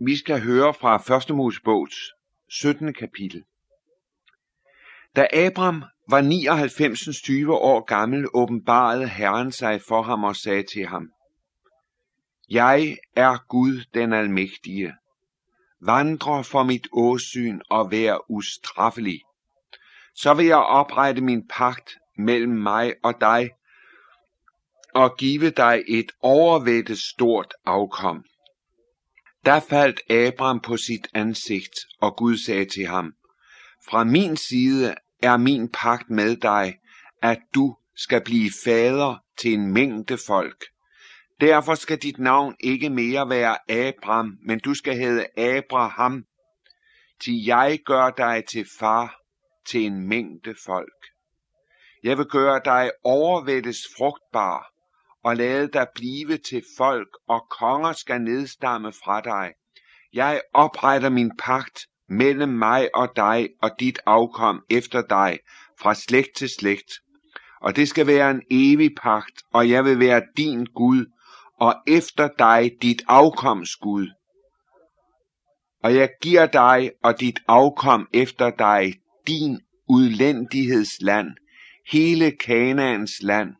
Vi skal høre fra 1. Mosebogs 17. kapitel. Da Abram var 99 20 år gammel, åbenbarede Herren sig for ham og sagde til ham, Jeg er Gud den almægtige. Vandre for mit åsyn og vær ustraffelig. Så vil jeg oprette min pagt mellem mig og dig, og give dig et overvættet stort afkom. Da faldt Abram på sit ansigt, og Gud sagde til ham, Fra min side er min pagt med dig, at du skal blive fader til en mængde folk. Derfor skal dit navn ikke mere være Abram, men du skal hedde Abraham, til jeg gør dig til far til en mængde folk. Jeg vil gøre dig overvættes frugtbar, og lad dig blive til folk, og konger skal nedstamme fra dig. Jeg opretter min pagt mellem mig og dig og dit afkom efter dig, fra slægt til slægt. Og det skal være en evig pagt, og jeg vil være din Gud, og efter dig dit afkoms Gud. Og jeg giver dig og dit afkom efter dig din udlændighedsland, hele Kanaans land,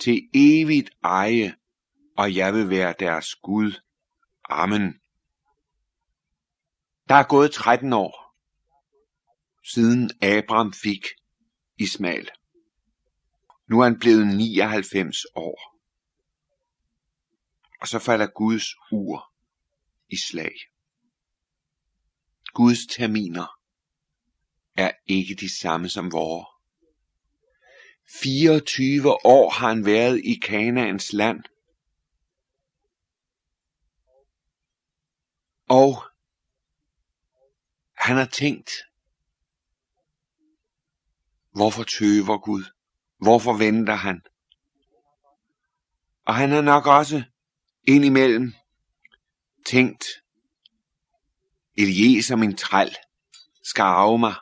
til evigt eje, og jeg vil være deres Gud. Amen. Der er gået 13 år, siden Abraham fik Ismail. Nu er han blevet 99 år. Og så falder Guds ur i slag. Guds terminer er ikke de samme som vores. 24 år har han været i Kanaans land. Og han har tænkt, hvorfor tøver Gud? Hvorfor venter han? Og han har nok også indimellem tænkt, Eliezer min træl skal arve mig,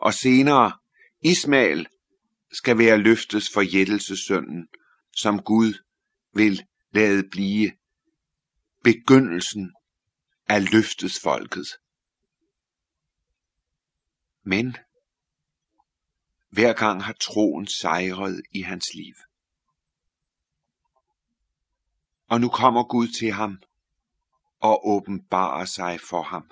og senere Ismael skal være løftes forjættelsesønnen, som Gud vil lade blive begyndelsen af løftes folket. Men hver gang har troen sejret i hans liv. Og nu kommer Gud til ham og åbenbarer sig for ham.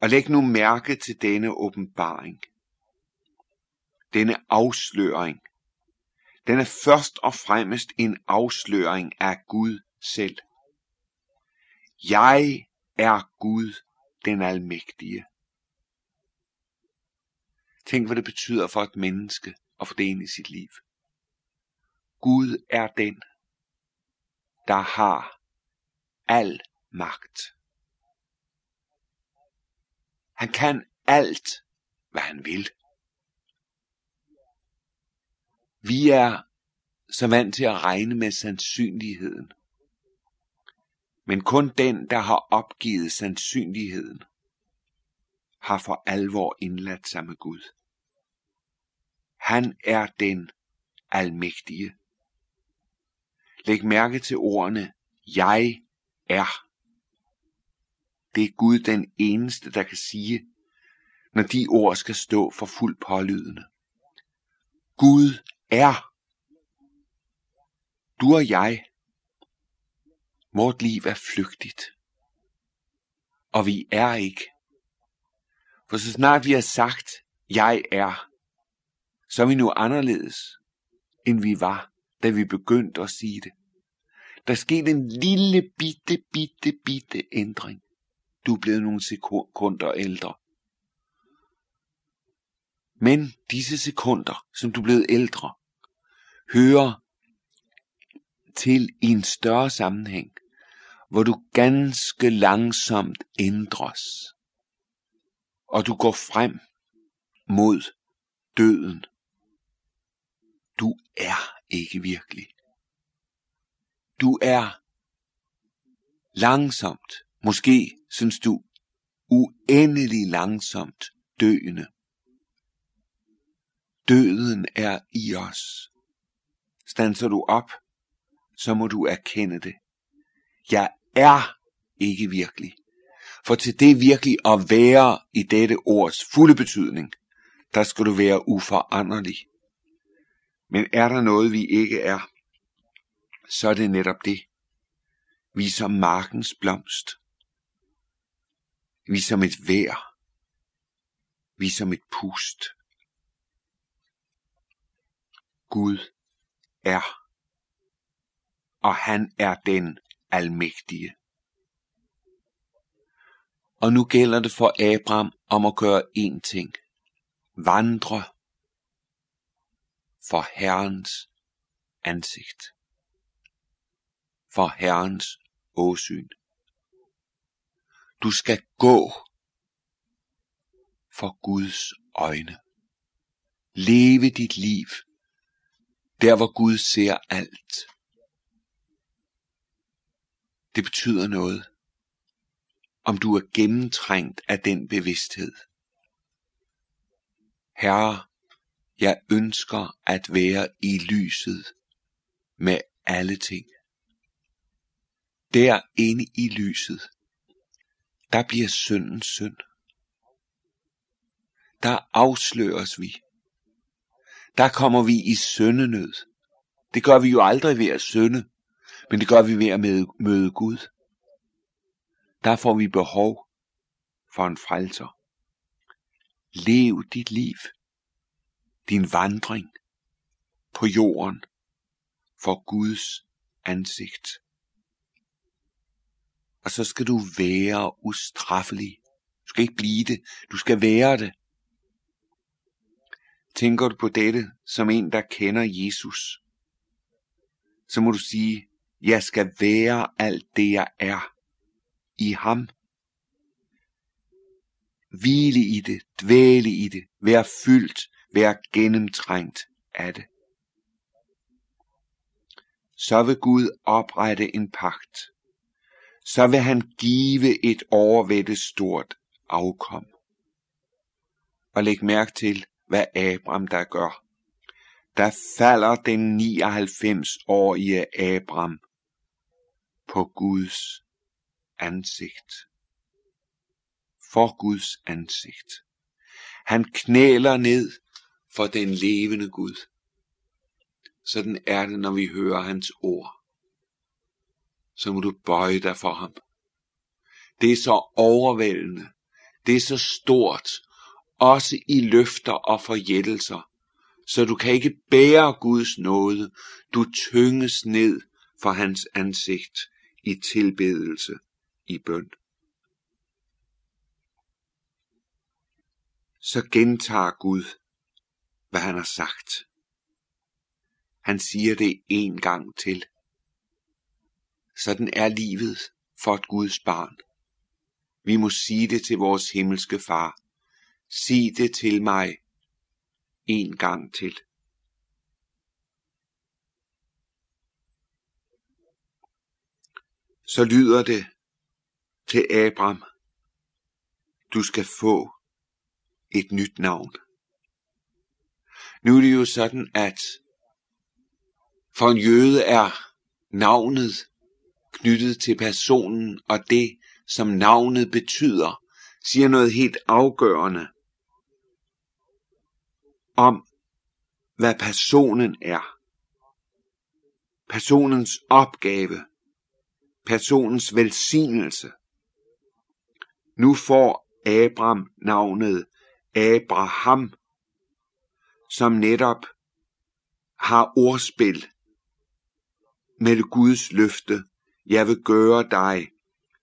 Og læg nu mærke til denne åbenbaring denne afsløring, den er først og fremmest en afsløring af Gud selv. Jeg er Gud, den almægtige. Tænk, hvad det betyder for et menneske at få det ind i sit liv. Gud er den, der har al magt. Han kan alt, hvad han vil. Vi er så vant til at regne med sandsynligheden. Men kun den, der har opgivet sandsynligheden, har for alvor indladt sig med Gud. Han er den almægtige. Læg mærke til ordene, jeg er. Det er Gud den eneste, der kan sige, når de ord skal stå for fuld pålydende. Gud er. Du og jeg, vort liv er flygtigt. Og vi er ikke. For så snart vi har sagt, jeg er, så er vi nu anderledes, end vi var, da vi begyndte at sige det. Der skete en lille bitte, bitte, bitte ændring. Du er blevet nogle sekunder ældre. Men disse sekunder, som du er blevet ældre, hører til i en større sammenhæng, hvor du ganske langsomt ændres, og du går frem mod døden. Du er ikke virkelig. Du er langsomt, måske synes du uendelig langsomt døende. Døden er i os. Standser du op, så må du erkende det. Jeg er ikke virkelig. For til det virkelig at være i dette ords fulde betydning, der skal du være uforanderlig. Men er der noget, vi ikke er, så er det netop det. Vi er som markens blomst. Vi er som et vejr. Vi er som et pust. Gud er. Og han er den almægtige. Og nu gælder det for Abraham om at gøre én ting. Vandre for Herrens ansigt. For Herrens åsyn. Du skal gå for Guds øjne. Leve dit liv, der hvor Gud ser alt. Det betyder noget, om du er gennemtrængt af den bevidsthed. Herre, jeg ønsker at være i lyset med alle ting. Der inde i lyset, der bliver synden synd. Der afsløres vi. Der kommer vi i syndenød. Det gør vi jo aldrig ved at synde, men det gør vi ved at møde Gud. Der får vi behov for en frelser. Lev dit liv, din vandring på jorden for Guds ansigt. Og så skal du være ustraffelig. Du skal ikke blive det, du skal være det. Tænker du på dette som en, der kender Jesus, så må du sige, jeg skal være alt det, jeg er i ham. Hvile i det, dvæle i det, vær fyldt, vær gennemtrængt af det. Så vil Gud oprette en pagt. Så vil han give et overvættet stort afkom. Og læg mærke til, hvad Abraham der gør. Der falder den 99-årige Abraham på Guds ansigt. For Guds ansigt. Han knæler ned for den levende Gud. Sådan er det, når vi hører hans ord. Så må du bøje dig for ham. Det er så overvældende. Det er så stort. Også i løfter og forjættelser. Så du kan ikke bære Guds nåde. Du tynges ned for hans ansigt i tilbedelse i bøn. Så gentager Gud, hvad han har sagt. Han siger det en gang til. Sådan er livet for et Guds barn. Vi må sige det til vores himmelske far. Sig det til mig en gang til. Så lyder det til Abram, du skal få et nyt navn. Nu er det jo sådan, at for en jøde er navnet knyttet til personen, og det, som navnet betyder, siger noget helt afgørende om, hvad personen er. Personens opgave. Personens velsignelse. Nu får Abraham navnet Abraham, som netop har ordspil med Guds løfte, jeg vil gøre dig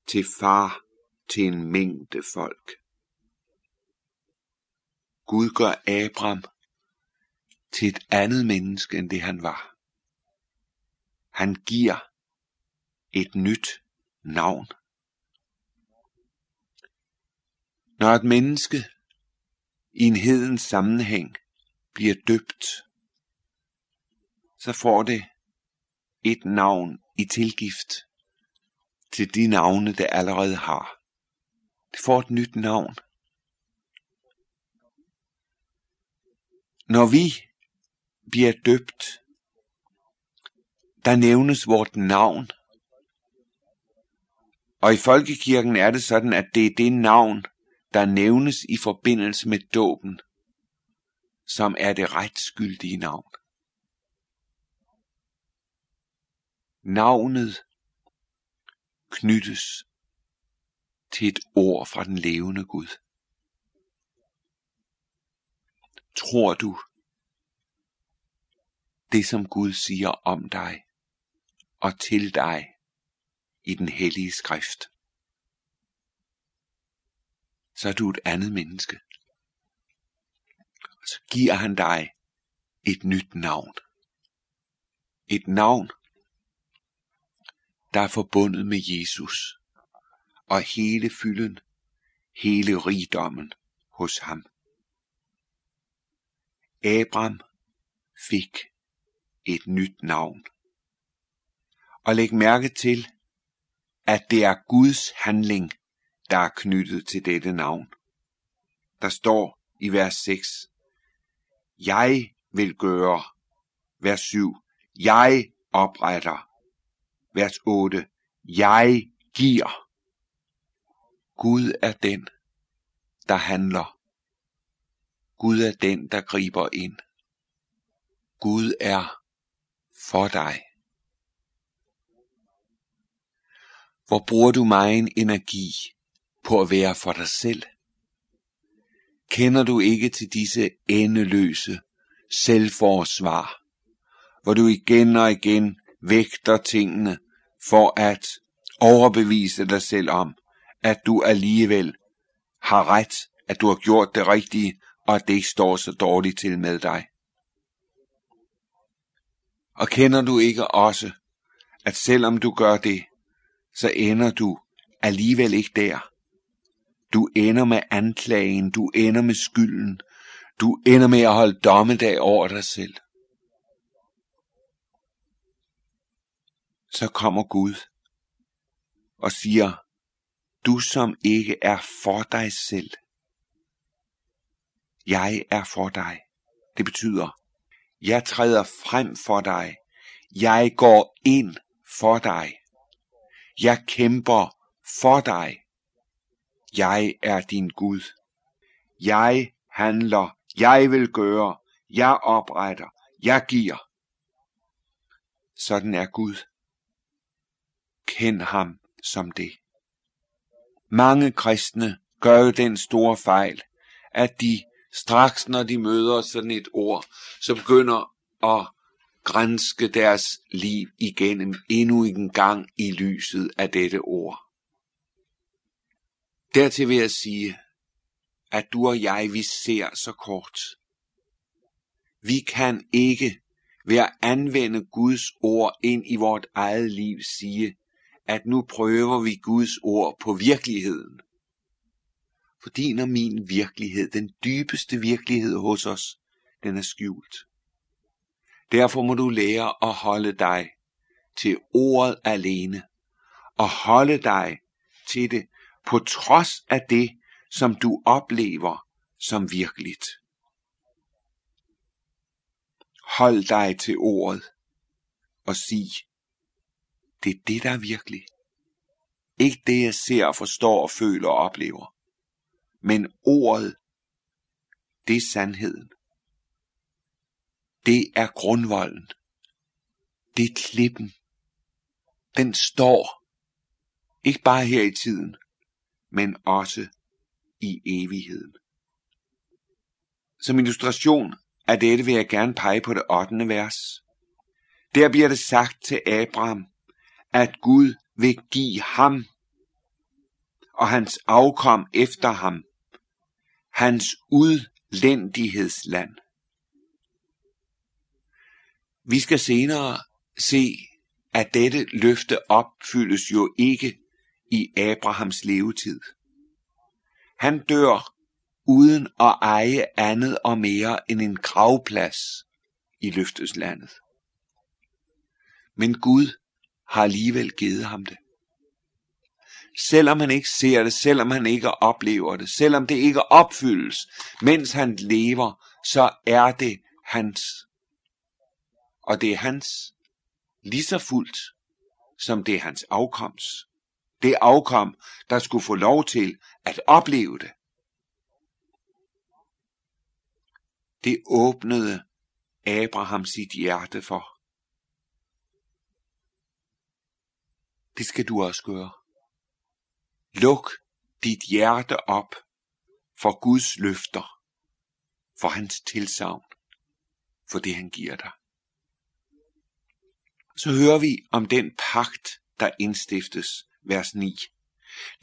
til far til en mængde folk. Gud gør Abraham til et andet menneske end det han var. Han giver et nyt navn. Når et menneske i en hedens sammenhæng bliver døbt, så får det et navn i tilgift til de navne, det allerede har. Det får et nyt navn. Når vi bliver døbt, der nævnes vort navn. Og i folkekirken er det sådan, at det er det navn, der nævnes i forbindelse med dåben, som er det retsgyldige navn. Navnet knyttes til et ord fra den levende Gud. Tror du, det som Gud siger om dig og til dig i den hellige skrift, så er du et andet menneske. Og så giver han dig et nyt navn. Et navn, der er forbundet med Jesus og hele fylden, hele rigdommen hos ham. Abram fik et nyt navn. Og læg mærke til, at det er Guds handling, der er knyttet til dette navn. Der står i vers 6, Jeg vil gøre. Vers 7, Jeg opretter. Vers 8, Jeg giver. Gud er den, der handler. Gud er den, der griber ind. Gud er for dig. Hvor bruger du en energi på at være for dig selv? Kender du ikke til disse endeløse selvforsvar, hvor du igen og igen vægter tingene for at overbevise dig selv om, at du alligevel har ret, at du har gjort det rigtige, og at det ikke står så dårligt til med dig. Og kender du ikke også, at selvom du gør det, så ender du alligevel ikke der. Du ender med anklagen, du ender med skylden, du ender med at holde dommedag over dig selv. Så kommer Gud og siger, du som ikke er for dig selv. Jeg er for dig. Det betyder, jeg træder frem for dig. Jeg går ind for dig. Jeg kæmper for dig. Jeg er din Gud. Jeg handler. Jeg vil gøre. Jeg opretter. Jeg giver. Sådan er Gud. Kend ham som det. Mange kristne gør jo den store fejl, at de straks når de møder sådan et ord, så begynder at grænske deres liv igennem endnu en gang i lyset af dette ord. Dertil vil jeg sige, at du og jeg, vi ser så kort. Vi kan ikke ved at anvende Guds ord ind i vort eget liv sige, at nu prøver vi Guds ord på virkeligheden. For din og min virkelighed, den dybeste virkelighed hos os, den er skjult. Derfor må du lære at holde dig til ordet alene, og holde dig til det på trods af det, som du oplever som virkeligt. Hold dig til ordet og sig, det er det, der er virkelig. Ikke det, jeg ser og forstår og føler og oplever. Men ordet, det er sandheden. Det er grundvolden. Det er klippen. Den står ikke bare her i tiden, men også i evigheden. Som illustration af dette vil jeg gerne pege på det 8. vers. Der bliver det sagt til Abraham, at Gud vil give ham og hans afkom efter ham, hans udlændighedsland. Vi skal senere se, at dette løfte opfyldes jo ikke i Abrahams levetid. Han dør uden at eje andet og mere end en gravplads i løfteslandet. Men Gud har alligevel givet ham det. Selvom han ikke ser det, selvom han ikke oplever det, selvom det ikke opfyldes, mens han lever, så er det hans. Og det er hans lige så fuldt, som det er hans afkomst. det afkom, der skulle få lov til at opleve det. Det åbnede Abraham sit hjerte for. Det skal du også gøre. Luk dit hjerte op for Guds løfter, for hans tilsavn, for det han giver dig. Så hører vi om den pagt, der indstiftes, vers 9.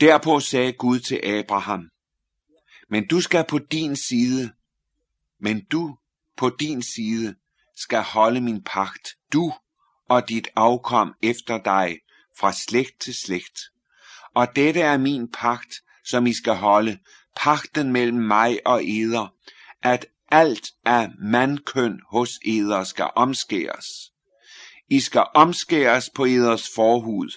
Derpå sagde Gud til Abraham, men du skal på din side, men du på din side skal holde min pagt, du og dit afkom efter dig fra slægt til slægt. Og dette er min pagt, som I skal holde, pagten mellem mig og eder, at alt af mandkøn hos eder skal omskæres. I skal omskæres på eders forhud.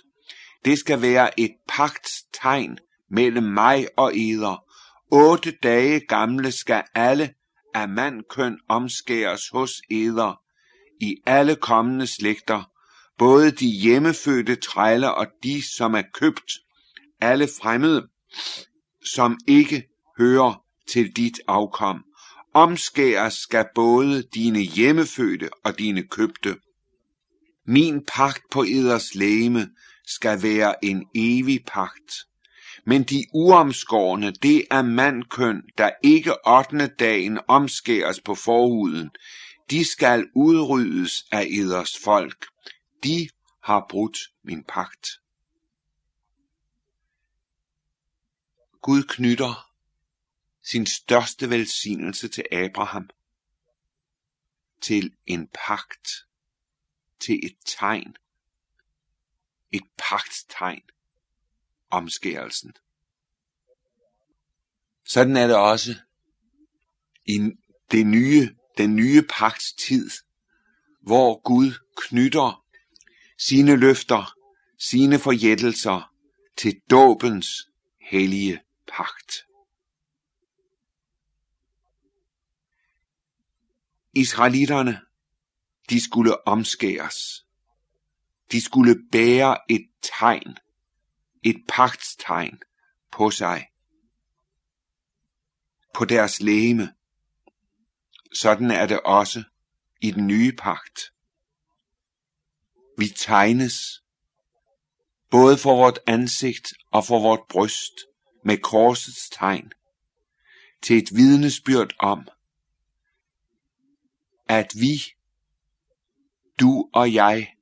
Det skal være et pagtstegn mellem mig og eder. Otte dage gamle skal alle af mandkøn omskæres hos eder i alle kommende slægter, både de hjemmefødte træller og de, som er købt, alle fremmede, som ikke hører til dit afkom. Omskæres skal både dine hjemmefødte og dine købte. Min pagt på eders læme skal være en evig pagt. Men de uomskårne, det er mandkøn, der ikke 8. dagen omskæres på forhuden. De skal udryddes af eders folk. De har brudt min pagt. Gud knytter sin største velsignelse til Abraham, til en pagt, til et tegn, et pagttegn, omskærelsen. Sådan er det også i det nye, den nye pagts tid, hvor Gud knytter sine løfter, sine forjættelser til dåbens hellige pagt. Israelitterne, de skulle omskæres. De skulle bære et tegn, et pagtstegn på sig, på deres læme. Sådan er det også i den nye pagt. Vi tegnes, både for vort ansigt og for vort bryst, med korsets tegn, til et vidnesbyrd om, at vi, du og jeg,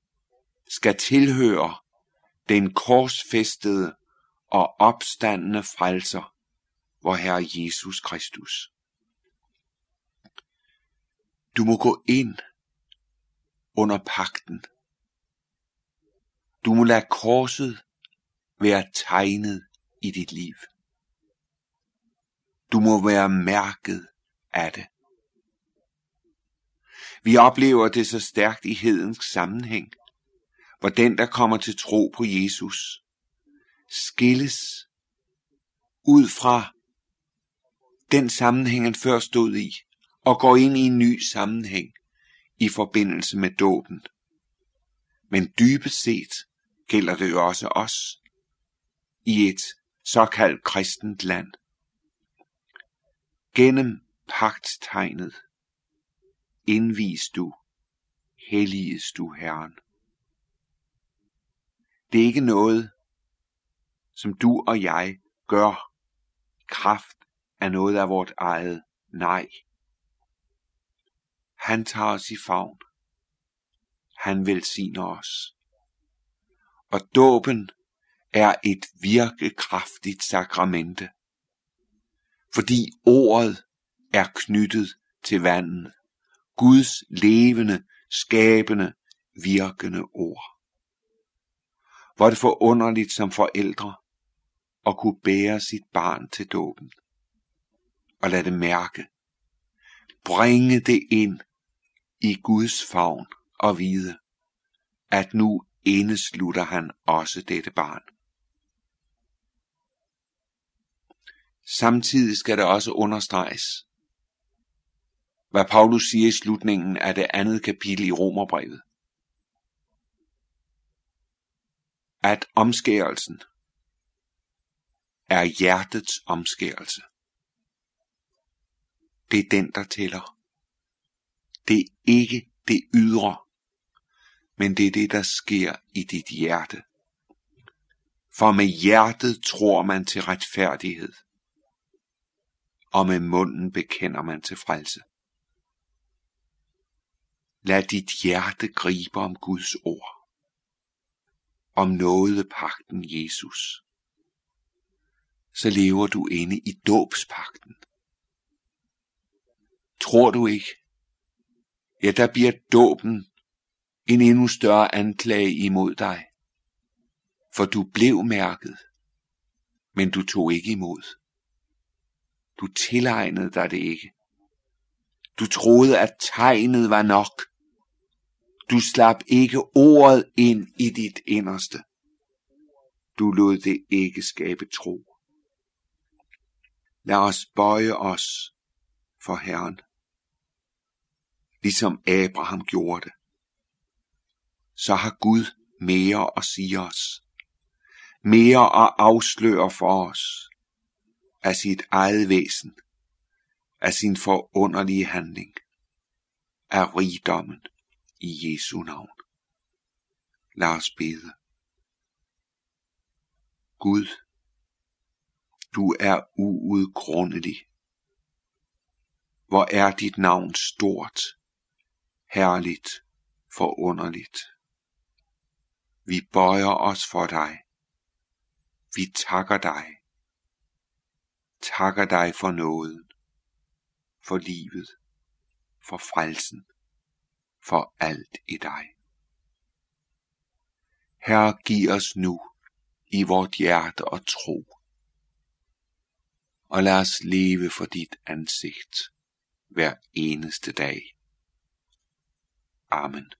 skal tilhøre den korsfæstede og opstandende frelser, vor Herre Jesus Kristus. Du må gå ind under pakten. Du må lade korset være tegnet i dit liv. Du må være mærket af det. Vi oplever det så stærkt i hedensk sammenhæng, hvor den, der kommer til tro på Jesus, skilles ud fra den sammenhæng, han før stod i, og går ind i en ny sammenhæng i forbindelse med dåben. Men dybest set gælder det jo også os i et såkaldt kristent land. Gennem pagtstegnet indvis du, helliges du Herren. Det er ikke noget, som du og jeg gør kraft af noget af vort eget. Nej. Han tager os i favn. Han velsigner os. Og dåben er et virkekraftigt sakramente, fordi ordet er knyttet til vandet. Guds levende, skabende, virkende ord. Hvor er det forunderligt som forældre at kunne bære sit barn til dåben og lade det mærke. Bringe det ind i Guds favn og vide, at nu indeslutter han også dette barn. Samtidig skal det også understreges, hvad Paulus siger i slutningen af det andet kapitel i Romerbrevet. At omskærelsen, er hjertets omskærelse. Det er den, der tæller. Det er ikke det ydre, men det er det, der sker i dit hjerte. For med hjertet tror man til retfærdighed, og med munden bekender man til frelse. Lad dit hjerte gribe om Guds ord, om noget pakten Jesus. Så lever du inde i dåbspakten. Tror du ikke? Ja, der bliver dåben en endnu større anklage imod dig. For du blev mærket, men du tog ikke imod. Du tilegnede dig det ikke. Du troede, at tegnet var nok. Du slap ikke ordet ind i dit inderste. Du lod det ikke skabe tro. Lad os bøje os for Herren, ligesom Abraham gjorde det. Så har Gud mere at sige os, mere at afsløre for os af sit eget væsen, af sin forunderlige handling, af rigdommen i Jesu navn. Lad os bede. Gud, du er uudgrundelig. Hvor er dit navn stort, herligt, forunderligt. Vi bøjer os for dig. Vi takker dig. Takker dig for nåden, for livet, for frelsen for alt i dig. Herre, giv os nu i vort hjerte og tro, og lad os leve for dit ansigt hver eneste dag. Amen.